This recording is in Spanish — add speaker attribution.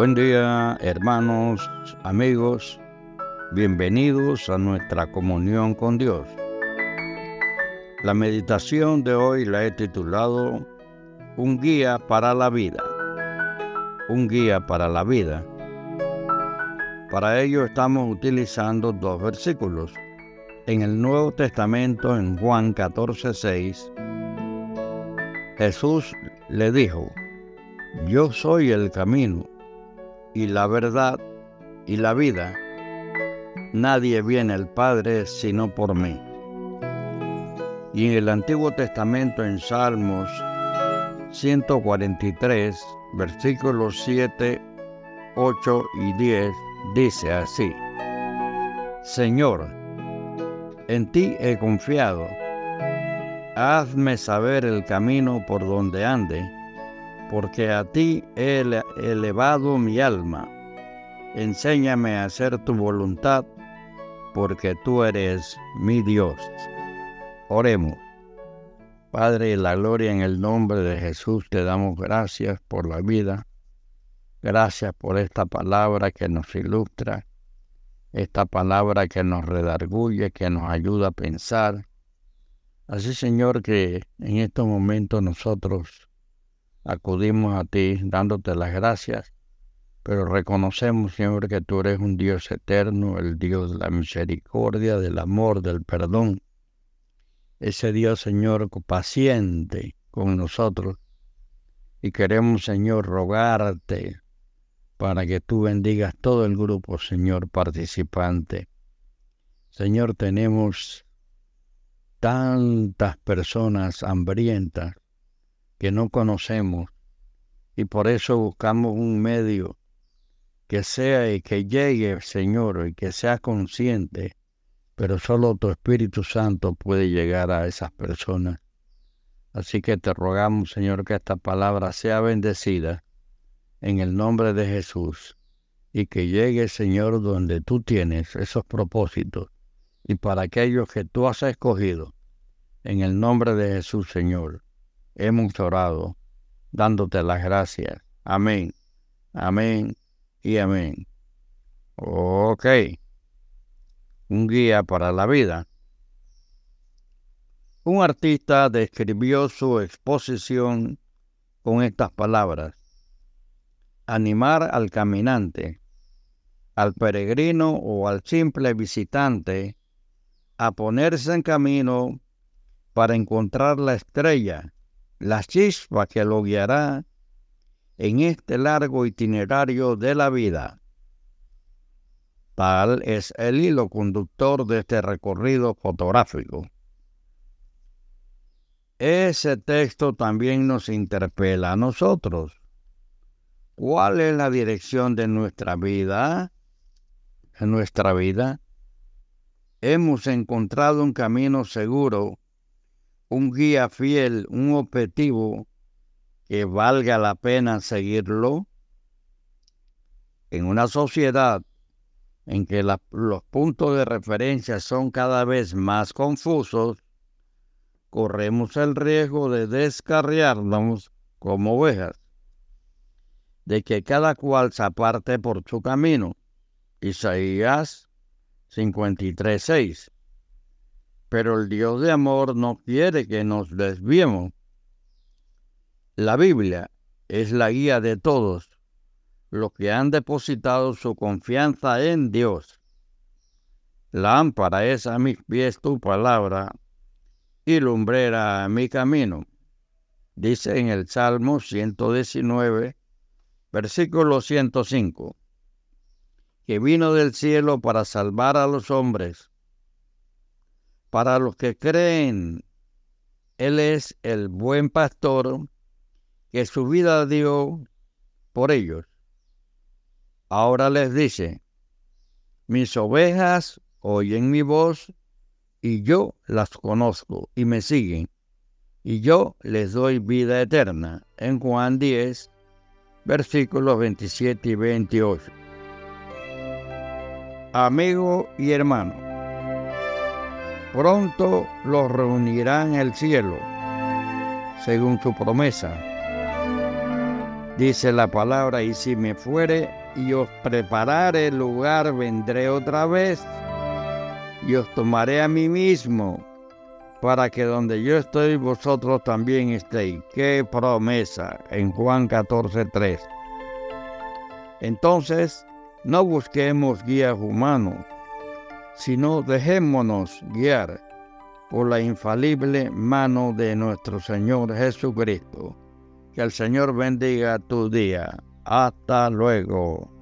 Speaker 1: Buen día, hermanos, amigos. Bienvenidos a nuestra comunión con Dios. La meditación de hoy la he titulado Un guía para la vida. Un guía para la vida. Para ello estamos utilizando dos versículos. En el Nuevo Testamento, en Juan 14:6, Jesús le dijo, Yo soy el camino y la verdad y la vida. Nadie viene al Padre sino por mí. Y en el Antiguo Testamento en Salmos 143, versículos 7, 8 y 10, dice así, Señor, en ti he confiado, hazme saber el camino por donde ande porque a ti he elevado mi alma. Enséñame a hacer tu voluntad, porque tú eres mi Dios. Oremos. Padre, la gloria en el nombre de Jesús, te damos gracias por la vida. Gracias por esta palabra que nos ilustra, esta palabra que nos redarguye, que nos ayuda a pensar. Así, Señor, que en estos momentos nosotros acudimos a ti dándote las gracias, pero reconocemos, Señor, que tú eres un Dios eterno, el Dios de la misericordia, del amor, del perdón. Ese Dios, Señor, paciente con nosotros. Y queremos, Señor, rogarte para que tú bendigas todo el grupo, Señor, participante. Señor, tenemos tantas personas hambrientas que no conocemos y por eso buscamos un medio que sea y que llegue, Señor, y que sea consciente, pero solo tu Espíritu Santo puede llegar a esas personas. Así que te rogamos, Señor, que esta palabra sea bendecida en el nombre de Jesús y que llegue, Señor, donde tú tienes esos propósitos y para aquellos que tú has escogido. En el nombre de Jesús, Señor hemos orado dándote las gracias. Amén, amén y amén. Ok, un guía para la vida. Un artista describió su exposición con estas palabras. Animar al caminante, al peregrino o al simple visitante a ponerse en camino para encontrar la estrella la chispa que lo guiará en este largo itinerario de la vida. Tal es el hilo conductor de este recorrido fotográfico. Ese texto también nos interpela a nosotros. ¿Cuál es la dirección de nuestra vida? En nuestra vida hemos encontrado un camino seguro un guía fiel, un objetivo que valga la pena seguirlo, en una sociedad en que los puntos de referencia son cada vez más confusos, corremos el riesgo de descarriarnos como ovejas, de que cada cual se aparte por su camino. Isaías 53.6 pero el Dios de amor no quiere que nos desviemos. La Biblia es la guía de todos los que han depositado su confianza en Dios. Lámpara es a mis pies tu palabra y lumbrera a mi camino. Dice en el Salmo 119, versículo 105, que vino del cielo para salvar a los hombres para los que creen. Él es el buen pastor que su vida dio por ellos. Ahora les dice, mis ovejas oyen mi voz y yo las conozco y me siguen y yo les doy vida eterna. En Juan 10, versículos 27 y 28. Amigo y hermano pronto los reunirá en el cielo, según su promesa. Dice la palabra, y si me fuere y os preparare lugar, vendré otra vez y os tomaré a mí mismo, para que donde yo estoy vosotros también estéis. Qué promesa en Juan 14, 3. Entonces, no busquemos guías humanos, sino dejémonos guiar por la infalible mano de nuestro Señor Jesucristo. Que el Señor bendiga tu día. Hasta luego.